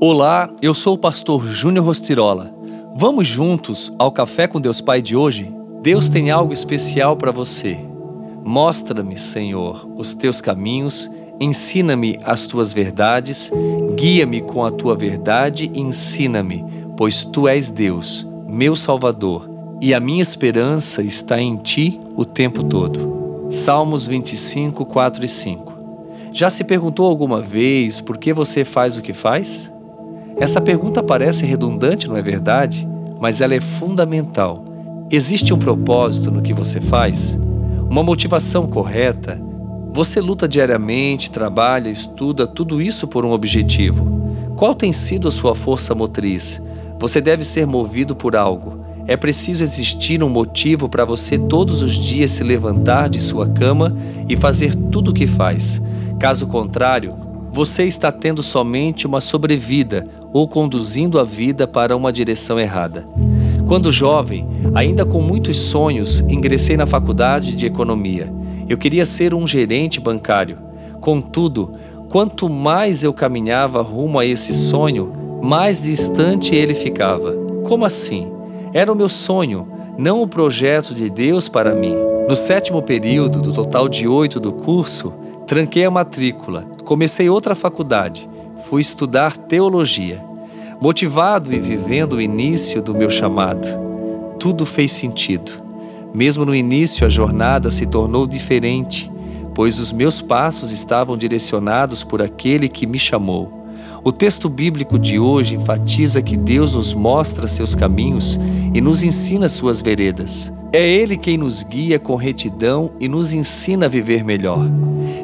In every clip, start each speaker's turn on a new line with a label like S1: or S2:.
S1: Olá, eu sou o pastor Júnior Rostirola. Vamos juntos ao Café com Deus Pai de hoje? Deus tem algo especial para você. Mostra-me, Senhor, os teus caminhos, ensina-me as tuas verdades, guia-me com a tua verdade e ensina-me, pois tu és Deus, meu Salvador, e a minha esperança está em ti o tempo todo. Salmos 25, 4 e 5. Já se perguntou alguma vez por que você faz o que faz? Essa pergunta parece redundante, não é verdade? Mas ela é fundamental. Existe um propósito no que você faz? Uma motivação correta? Você luta diariamente, trabalha, estuda, tudo isso por um objetivo. Qual tem sido a sua força motriz? Você deve ser movido por algo. É preciso existir um motivo para você todos os dias se levantar de sua cama e fazer tudo o que faz. Caso contrário, você está tendo somente uma sobrevida ou conduzindo a vida para uma direção errada. Quando jovem, ainda com muitos sonhos, ingressei na faculdade de economia. Eu queria ser um gerente bancário. Contudo, quanto mais eu caminhava rumo a esse sonho, mais distante ele ficava. Como assim? Era o meu sonho, não o projeto de Deus para mim. No sétimo período, do total de oito do curso, tranquei a matrícula, comecei outra faculdade fui estudar teologia, motivado e vivendo o início do meu chamado. Tudo fez sentido. Mesmo no início, a jornada se tornou diferente, pois os meus passos estavam direcionados por aquele que me chamou. O texto bíblico de hoje enfatiza que Deus nos mostra seus caminhos e nos ensina suas veredas. É Ele quem nos guia com retidão e nos ensina a viver melhor.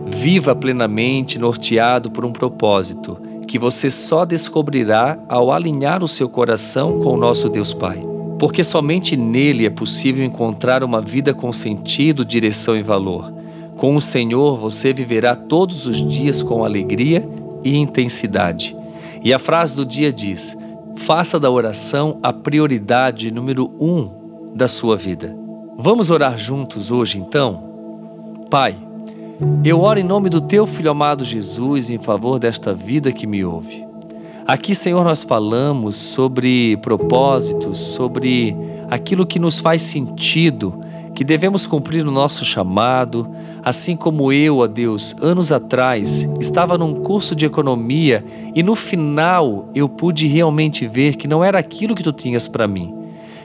S1: Viva plenamente norteado por um propósito que você só descobrirá ao alinhar o seu coração com o nosso Deus Pai. Porque somente nele é possível encontrar uma vida com sentido, direção e valor. Com o Senhor você viverá todos os dias com alegria e intensidade. E a frase do dia diz: faça da oração a prioridade número um da sua vida. Vamos orar juntos hoje então? Pai, eu oro em nome do teu filho amado Jesus em favor desta vida que me ouve. Aqui, Senhor, nós falamos sobre propósitos, sobre aquilo que nos faz sentido, que devemos cumprir o nosso chamado, assim como eu, ó Deus, anos atrás, estava num curso de economia e no final eu pude realmente ver que não era aquilo que tu tinhas para mim.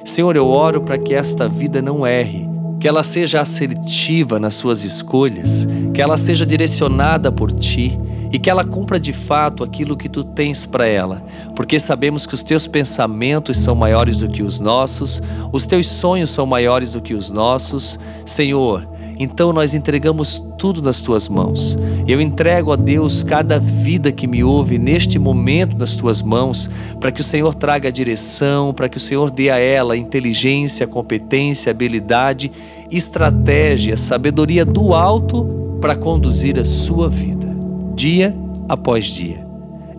S1: Senhor, eu oro para que esta vida não erre, que ela seja assertiva nas suas escolhas, que ela seja direcionada por ti e que ela cumpra de fato aquilo que tu tens para ela, porque sabemos que os teus pensamentos são maiores do que os nossos, os teus sonhos são maiores do que os nossos. Senhor, então nós entregamos tudo nas tuas mãos. Eu entrego a Deus cada vida que me ouve neste momento nas tuas mãos, para que o Senhor traga direção, para que o Senhor dê a ela inteligência, competência, habilidade, estratégia, sabedoria do alto para conduzir a sua vida, dia após dia.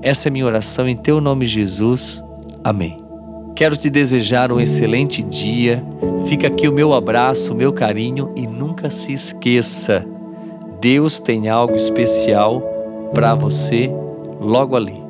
S1: Essa é minha oração em teu nome, Jesus. Amém. Quero te desejar um excelente dia. Fica aqui o meu abraço, o meu carinho e nunca se esqueça: Deus tem algo especial para você logo ali.